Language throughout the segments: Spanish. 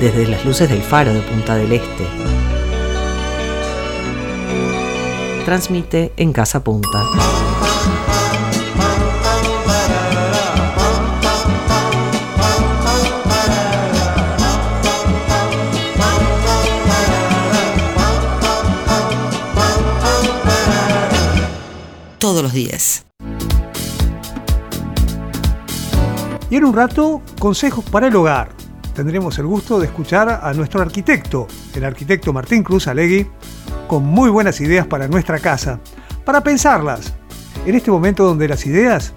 desde las luces del faro de Punta del Este. Transmite en Casa Punta. Todos los días. Y en un rato, consejos para el hogar tendremos el gusto de escuchar a nuestro arquitecto, el arquitecto Martín Cruz Alegui, con muy buenas ideas para nuestra casa, para pensarlas, en este momento donde las ideas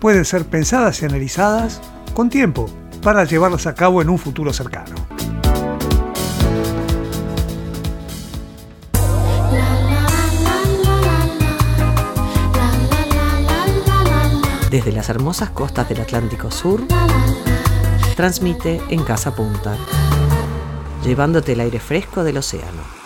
pueden ser pensadas y analizadas con tiempo, para llevarlas a cabo en un futuro cercano. Desde las hermosas costas del Atlántico Sur, transmite en Casa Punta, llevándote el aire fresco del océano.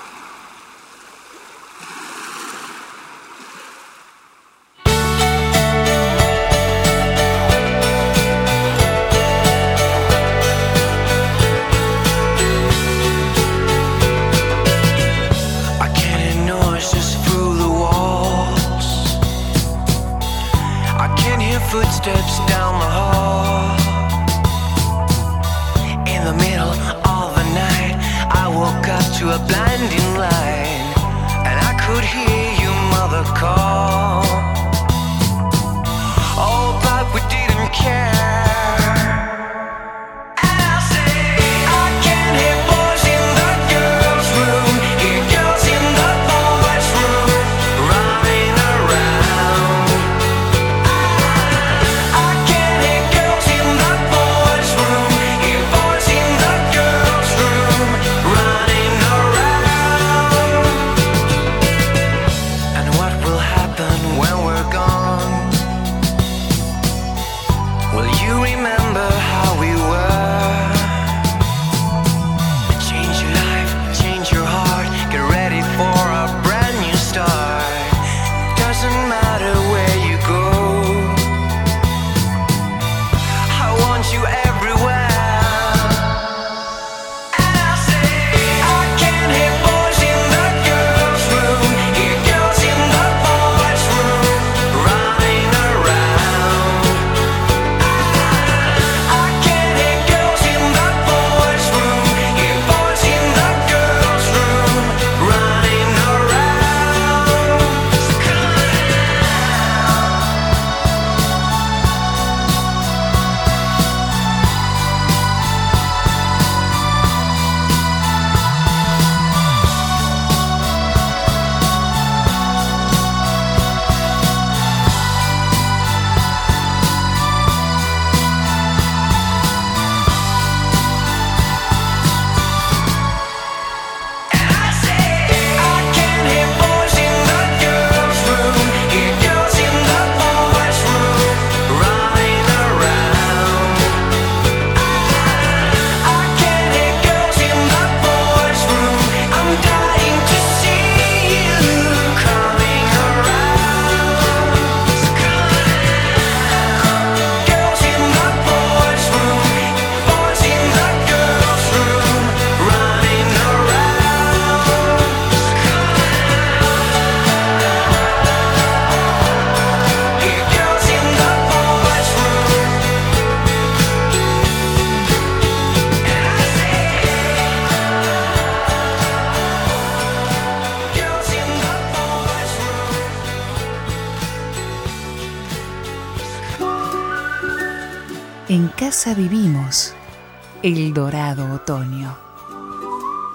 El dorado otoño.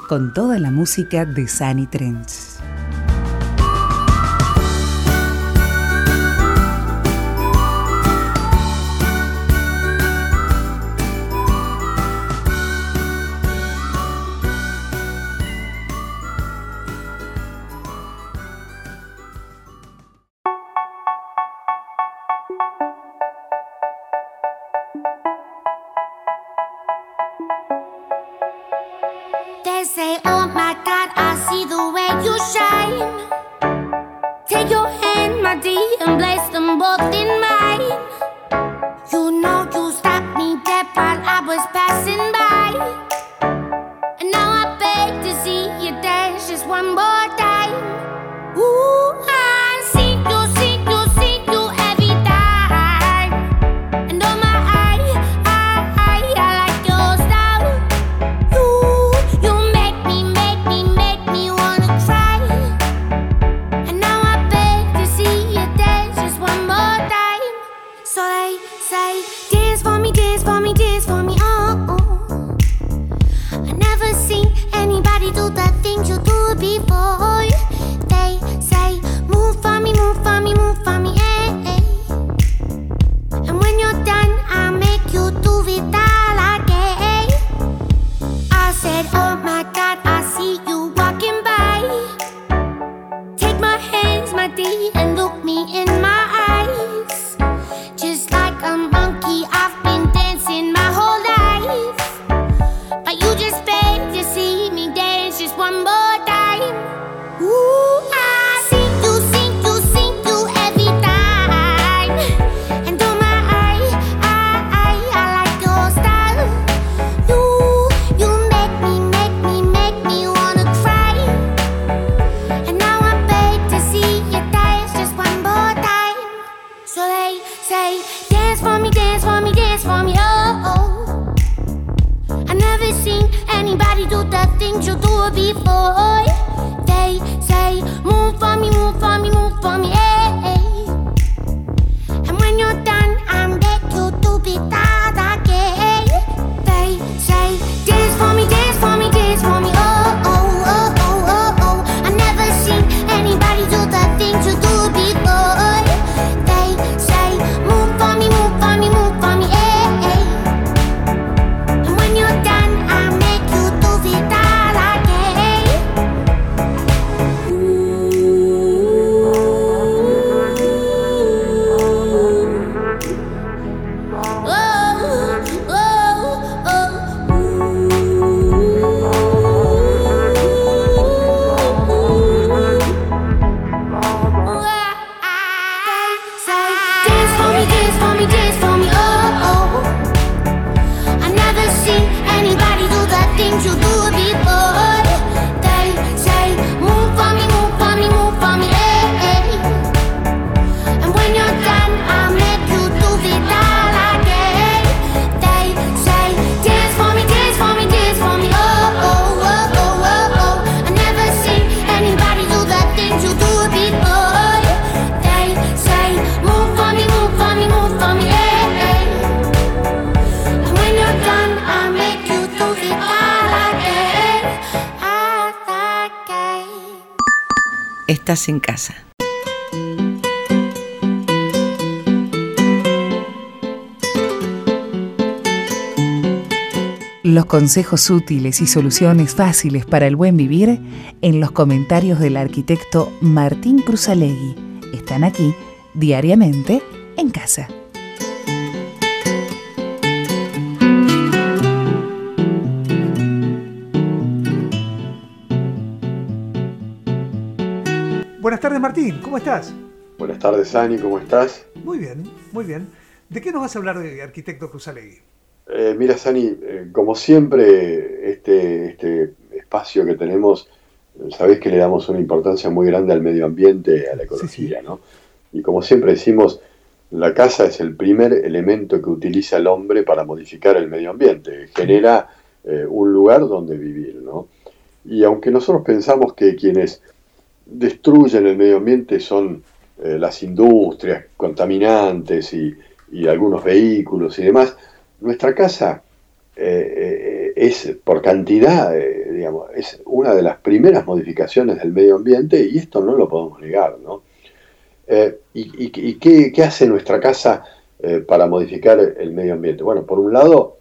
Con toda la música de Sunny Trends. En casa. Los consejos útiles y soluciones fáciles para el buen vivir en los comentarios del arquitecto Martín Cruzalegui están aquí diariamente en casa. Buenas tardes Martín, ¿cómo estás? Buenas tardes Ani, ¿cómo estás? Muy bien, muy bien. ¿De qué nos vas a hablar de arquitecto Cruzalegui? Eh, mira Sani, eh, como siempre este, este espacio que tenemos, sabés que le damos una importancia muy grande al medio ambiente, a la ecología, ¿no? Y como siempre decimos, la casa es el primer elemento que utiliza el hombre para modificar el medio ambiente, genera eh, un lugar donde vivir, ¿no? Y aunque nosotros pensamos que quienes destruyen el medio ambiente son eh, las industrias contaminantes y, algunos vehículos y demás. Nuestra casa eh, eh, es, por cantidad, digamos, es una de las primeras modificaciones del medio ambiente y esto no lo podemos negar, ¿no? ¿Y, qué, hace nuestra casa para modificar el medio ambiente? Bueno, por un lado,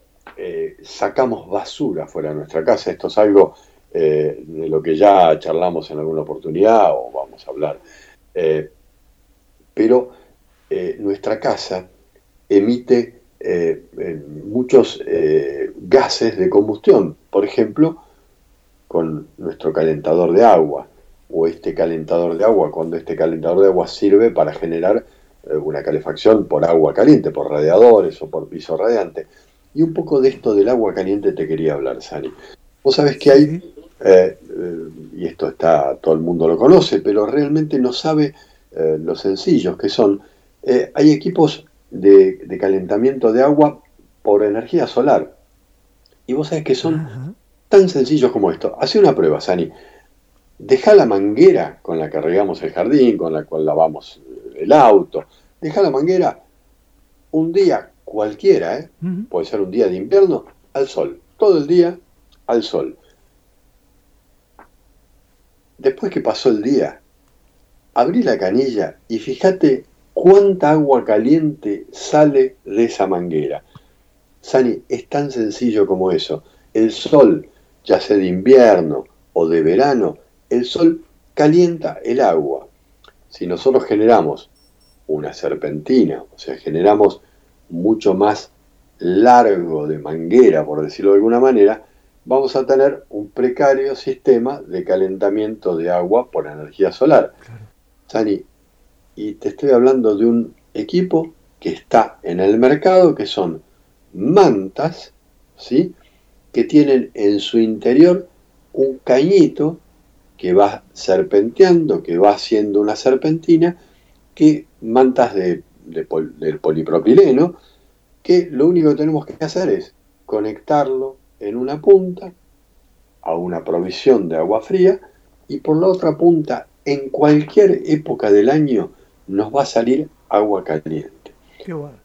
sacamos basura fuera de nuestra casa. Esto es algo eh, de lo que ya charlamos en alguna oportunidad o vamos a hablar. Eh, pero eh, nuestra casa emite muchos gases de combustión, por ejemplo, con nuestro calentador de agua o este calentador de agua, cuando este calentador de agua sirve para generar una calefacción por agua caliente, por radiadores o por piso radiante. Y un poco de esto del agua caliente te quería hablar, Sani. Vos sabés que hay eh, eh, y esto está, todo el mundo lo conoce, pero realmente no sabe eh, lo sencillos que son. hay equipos de, calentamiento de agua por energía solar. Y vos sabés que son tan sencillos como esto. Hace una prueba, Sani. Deja la manguera con la que regamos el jardín, con la cual lavamos el auto. Deja la manguera un día cualquiera, puede ser un día de invierno, al sol. Todo el día al sol. Después que pasó el día, abrí la canilla y fíjate cuánta agua caliente sale de esa manguera. Sani, es tan sencillo como eso. El sol, ya sea de invierno o de verano, el sol calienta el agua. si nosotros generamos una serpentina, o sea, generamos mucho más largo de manguera, por decirlo de alguna manera, vamos a tener un precario sistema de calentamiento de agua por energía solar. Sani, y te estoy hablando de un equipo que está en el mercado, que son mantas, ¿sí? que tienen en su interior un cañito que va serpenteando, que va haciendo una serpentina, que mantas de, del polipropileno, que lo único que tenemos que hacer es conectarlo en una punta a una provisión de agua fría y por la otra punta en cualquier época del año nos va a salir agua caliente. Qué bueno.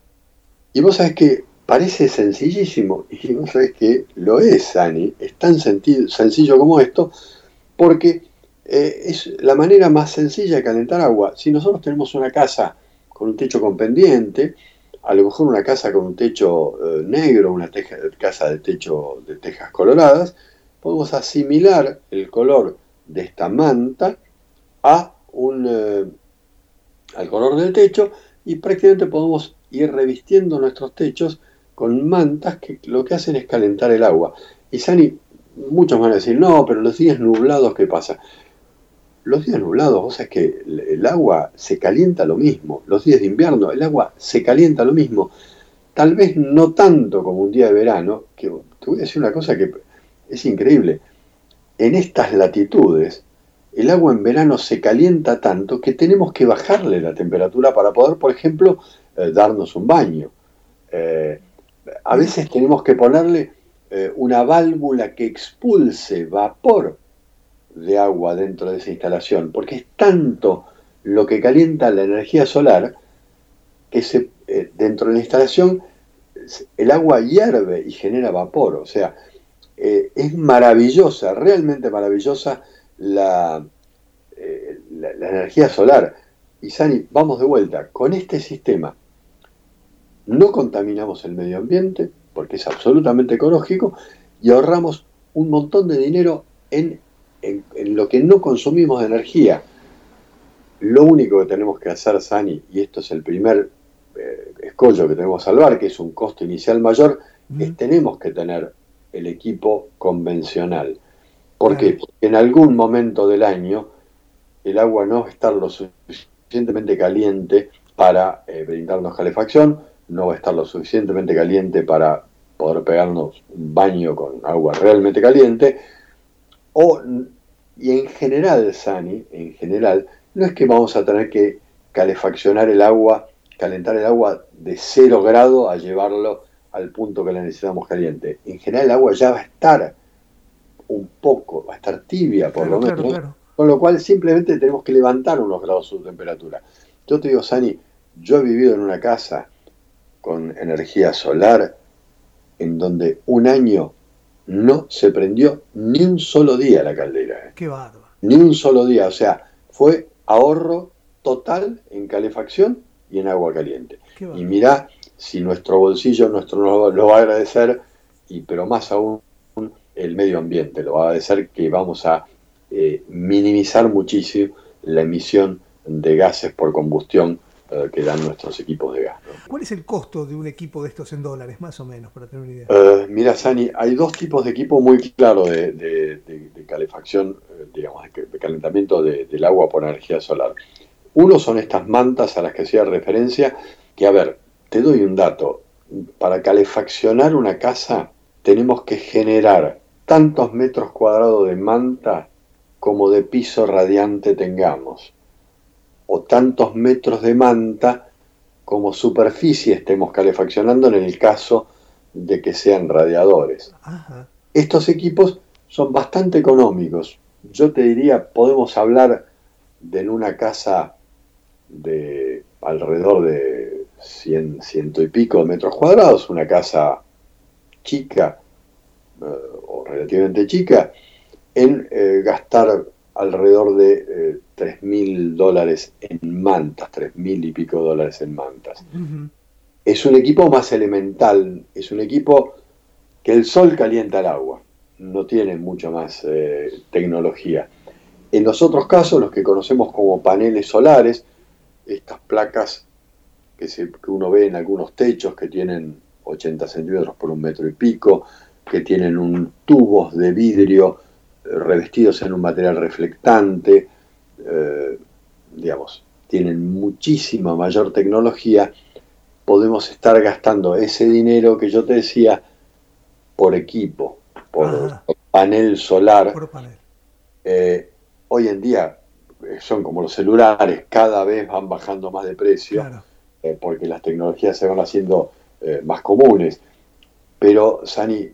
Y vos sabés que parece sencillísimo, y vos sabés que lo es, Sani, es tan sencillo como esto, porque eh, es la manera más sencilla de calentar agua. Si nosotros tenemos una casa con un techo con pendiente, a lo mejor una casa con un techo eh, negro, una casa de techo de tejas coloradas, podemos asimilar el color de esta manta a un, eh, al color del techo y prácticamente podemos ir revistiendo nuestros techos con mantas que lo que hacen es calentar el agua. Y Sani, muchos van a decir, no, pero los días nublados, ¿qué pasa? Los días nublados, vos sabés que el agua se calienta lo mismo. Los días de invierno, el agua se calienta lo mismo. Tal vez no tanto como un día de verano, que te voy a decir una cosa que es increíble. En estas latitudes, el agua en verano se calienta tanto que tenemos que bajarle la temperatura para poder, por ejemplo, eh, darnos un baño. Eh, a veces tenemos que ponerle eh, una válvula que expulse vapor de agua dentro de esa instalación, porque es tanto lo que calienta la energía solar que eh, dentro de la instalación el agua hierve y genera vapor. O sea, eh, es maravillosa, realmente maravillosa la, eh, la, la, energía solar. Y Sani, vamos de vuelta, con este sistema no contaminamos el medio ambiente, porque es absolutamente ecológico, y ahorramos un montón de dinero en en, lo que no consumimos energía. Lo único que tenemos que hacer, Sani, y esto es el primer eh, escollo que tenemos que salvar, que es un costo inicial mayor, es tenemos que tener el equipo convencional. Porque en algún momento del año el agua no va a estar lo suficientemente caliente para eh, brindarnos calefacción, no va a estar lo suficientemente caliente para poder pegarnos un baño con agua realmente caliente, o y en general, Sani, en general, no es que vamos a tener que calefaccionar el agua, calentar el agua de cero grado a llevarlo al punto que la necesitamos caliente. En general el agua ya va a estar un poco, va a estar tibia por lo menos, con lo cual simplemente tenemos que levantar unos grados su temperatura. Yo te digo, Sani, yo he vivido en una casa con energía solar en donde un año no se prendió ni un solo día la caldera. ¿eh? Qué bárbaro. Ni un solo día. O sea, fue ahorro total en calefacción y en agua caliente. Y mirá si nuestro bolsillo nuestro lo, va a agradecer, y pero más aún el medio ambiente lo va a agradecer que vamos a eh, minimizar muchísimo la emisión de gases por combustión eh, que dan nuestros equipos de gas. ¿Cuál es el costo de un equipo de estos en dólares, más o menos, para tener una idea? Eh, mira, Sani, hay dos tipos de equipo muy claros de, calefacción, eh, digamos, de, calentamiento del agua por energía solar. Uno son estas mantas a las que hacía referencia, que a ver, te doy un dato. Para calefaccionar una casa tenemos que generar tantos metros cuadrados de manta como de piso radiante tengamos o tantos metros de manta como superficie estemos calefaccionando en el caso de que sean radiadores. Estos equipos son bastante económicos. Yo te diría, podemos hablar de en una casa de alrededor de 100, ciento y pico de metros cuadrados, una casa chica eh, o relativamente chica, en eh, gastar alrededor de eh, tres mil dólares en mantas, tres mil y pico dólares en mantas. Es un equipo más elemental, es un equipo que el sol calienta el agua, no tiene mucho más eh, tecnología. En los otros casos, los que conocemos como paneles solares, estas placas que, se, que uno ve en algunos techos que tienen 80 centímetros por un metro y pico, que tienen un tubos de vidrio revestidos en un material reflectante, eh, digamos, tienen muchísima mayor tecnología, podemos estar gastando ese dinero que yo te decía por equipo, por, panel solar. Eh, hoy en día son como los celulares, cada vez van bajando más de precio, porque las tecnologías se van haciendo más comunes. Pero, Sani,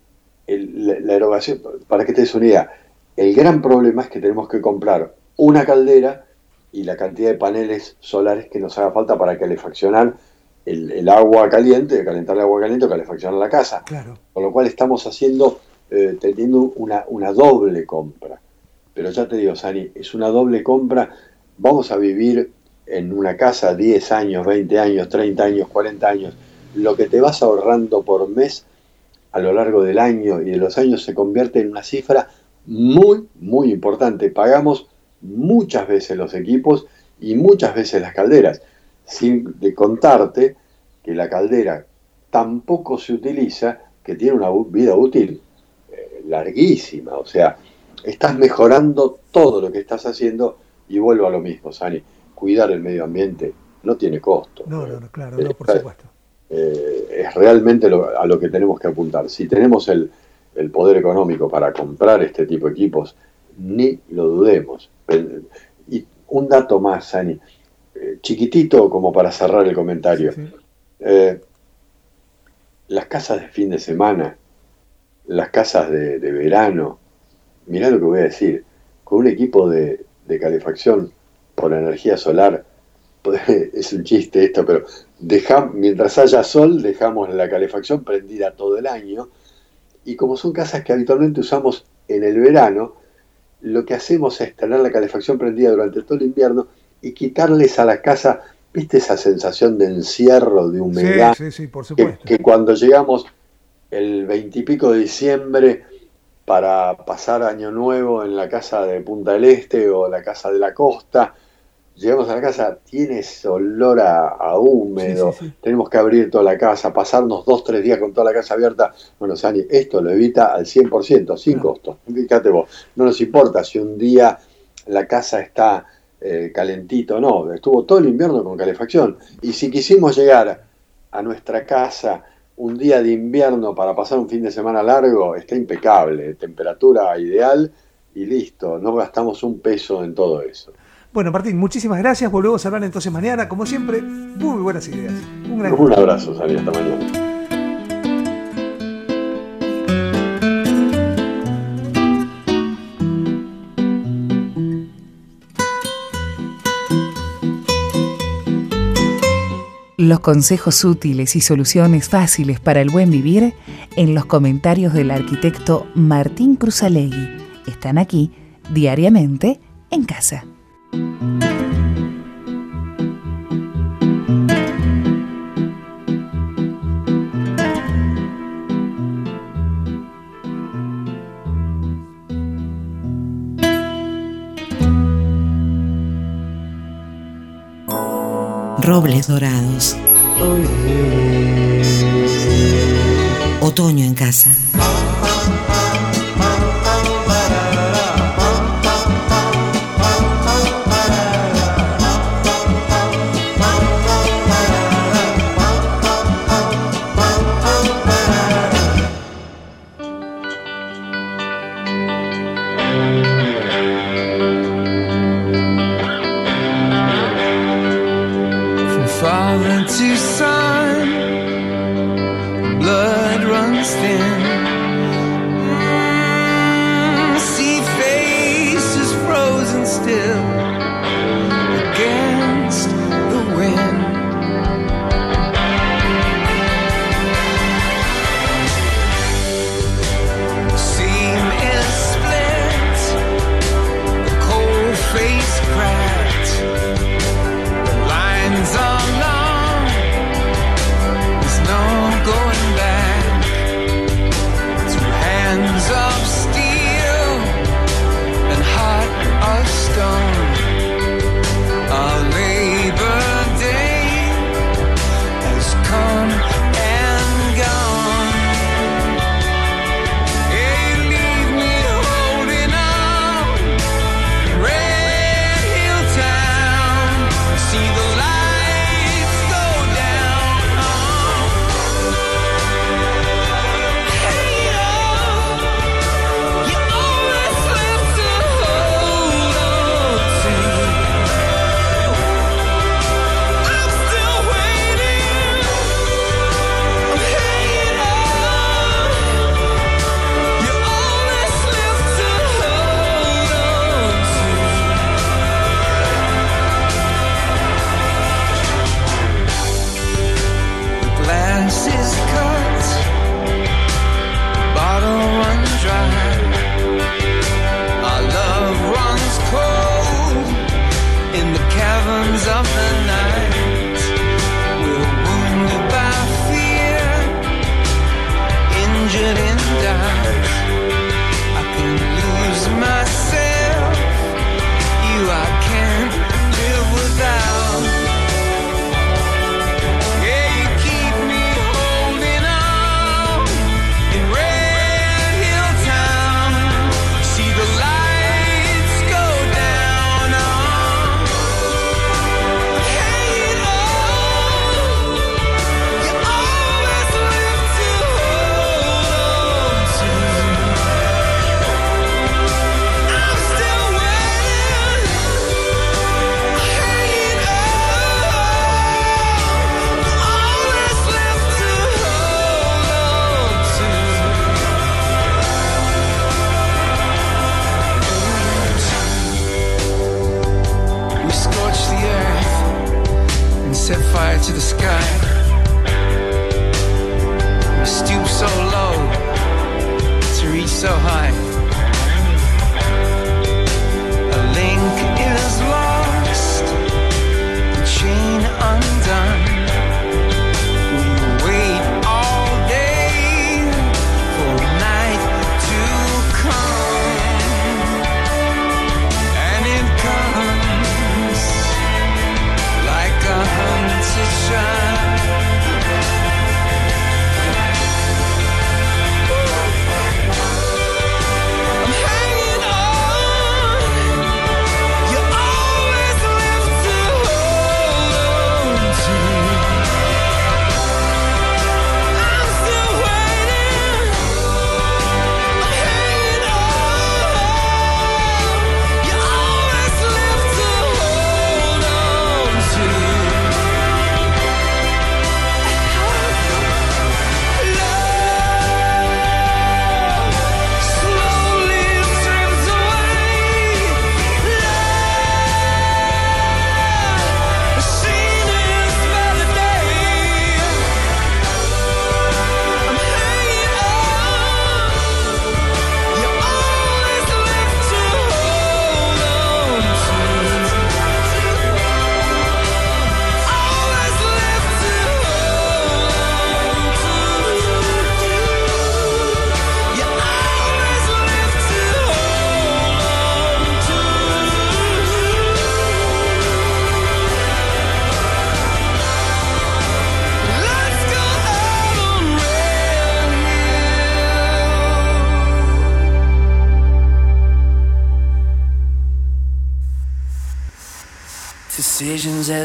la, erogación, para que te des una idea, el gran problema es que tenemos que comprar una caldera y la cantidad de paneles solares que nos haga falta para calefaccionar el, el agua caliente, calentar el agua caliente o calefaccionar la casa. Claro. Con lo cual estamos haciendo, eh, teniendo una, una doble compra. Pero ya te digo, Sani, es una doble compra. Vamos a vivir en una casa 10 años, 20 años, 30 años, 40 años. Lo que te vas ahorrando por mes a lo largo del año y de los años se convierte en una cifra muy, muy importante. Pagamos muchas veces los equipos y muchas veces las calderas, sin de contarte que la caldera tampoco se utiliza, que tiene una vida útil eh, larguísima. O sea, estás mejorando todo lo que estás haciendo y vuelvo a lo mismo, Sani. Cuidar el medio ambiente no tiene costo. No, no, claro, no, por supuesto. Eh, es realmente a lo que tenemos que apuntar. Si tenemos el, poder económico para comprar este tipo de equipos, ni lo dudemos. Y un dato más, Sani, eh, chiquitito como para cerrar el comentario. Eh, las casas de fin de semana, las casas de, verano, mirá lo que voy a decir, con un equipo de, de calefacción por energía solar, es un chiste esto, pero mientras haya sol, dejamos la calefacción prendida todo el año. Y como son casas que habitualmente usamos en el verano, lo que hacemos es tener la calefacción prendida durante todo el invierno y quitarles a la casa, ¿viste esa sensación de encierro, de humedad? Sí, sí, por supuesto. Que, cuando llegamos el veintipico de diciembre para pasar Año Nuevo en la casa de Punta del Este o la casa de la costa, llegamos a la casa, tiene ese olor a, húmedo, tenemos que abrir toda la casa, pasarnos dos, tres días con toda la casa abierta. Bueno, Sani, esto lo evita al 100%, sin costo. Fíjate vos, no nos importa si un día la casa está eh, calentito, no, estuvo todo el invierno con calefacción. Y si quisimos llegar a nuestra casa un día de invierno para pasar un fin de semana largo, está impecable, temperatura ideal y listo, no gastamos un peso en todo eso. Bueno, Martín, muchísimas gracias. Volvemos a hablar entonces mañana. Como siempre, muy buenas ideas. Un, gran... Un abrazo, Sari. Hasta mañana. Los consejos útiles y soluciones fáciles para el buen vivir en los comentarios del arquitecto Martín Cruzalegui están aquí diariamente en casa. Robles dorados. Otoño en casa.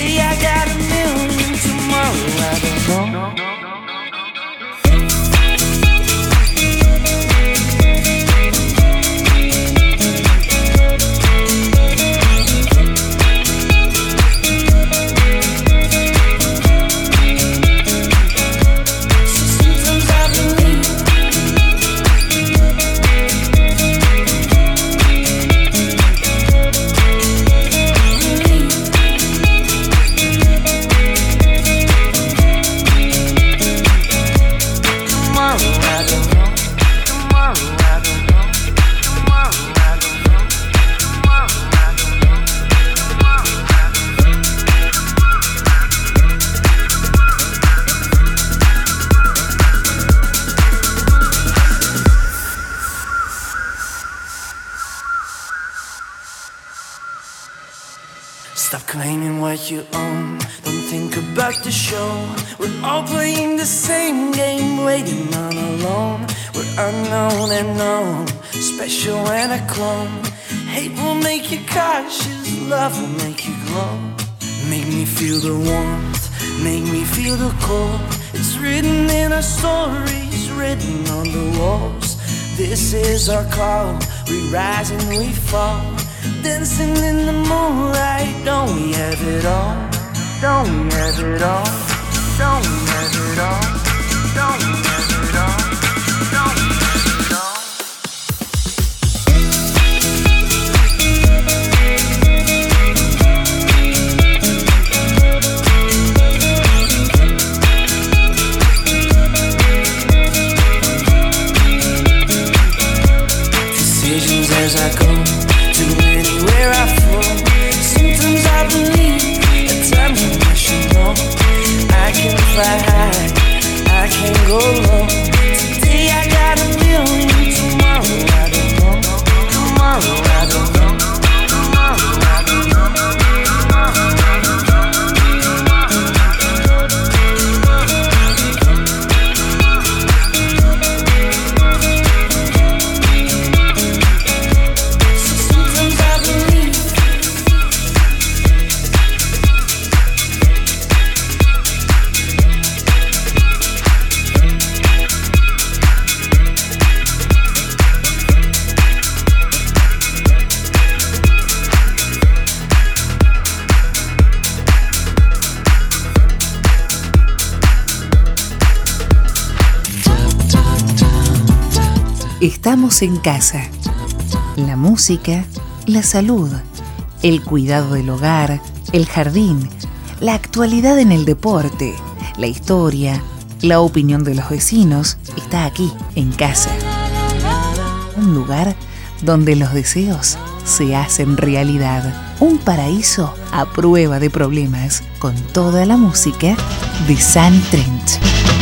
Today I got a million, tomorrow I don't know. What you own. Don't think about the show. We're all playing the same game, waiting on a loan. We're unknown and known, special and a clone. Hate will make you cautious, love will make you glow. Make me feel the warmth, make me feel the cold. It's written in our stories, written on the walls. This is our call. We rise and we fall. Dancing in the moonlight. Don't we have it all? Don't we have it all? Don't we have it all? Estamos en casa. La música, la salud, el cuidado del hogar, el jardín, la actualidad en el deporte, la historia, la opinión de los vecinos está aquí, en casa. Un lugar donde los deseos se hacen realidad. Un paraíso a prueba de problemas con toda la música de Sunny Trent.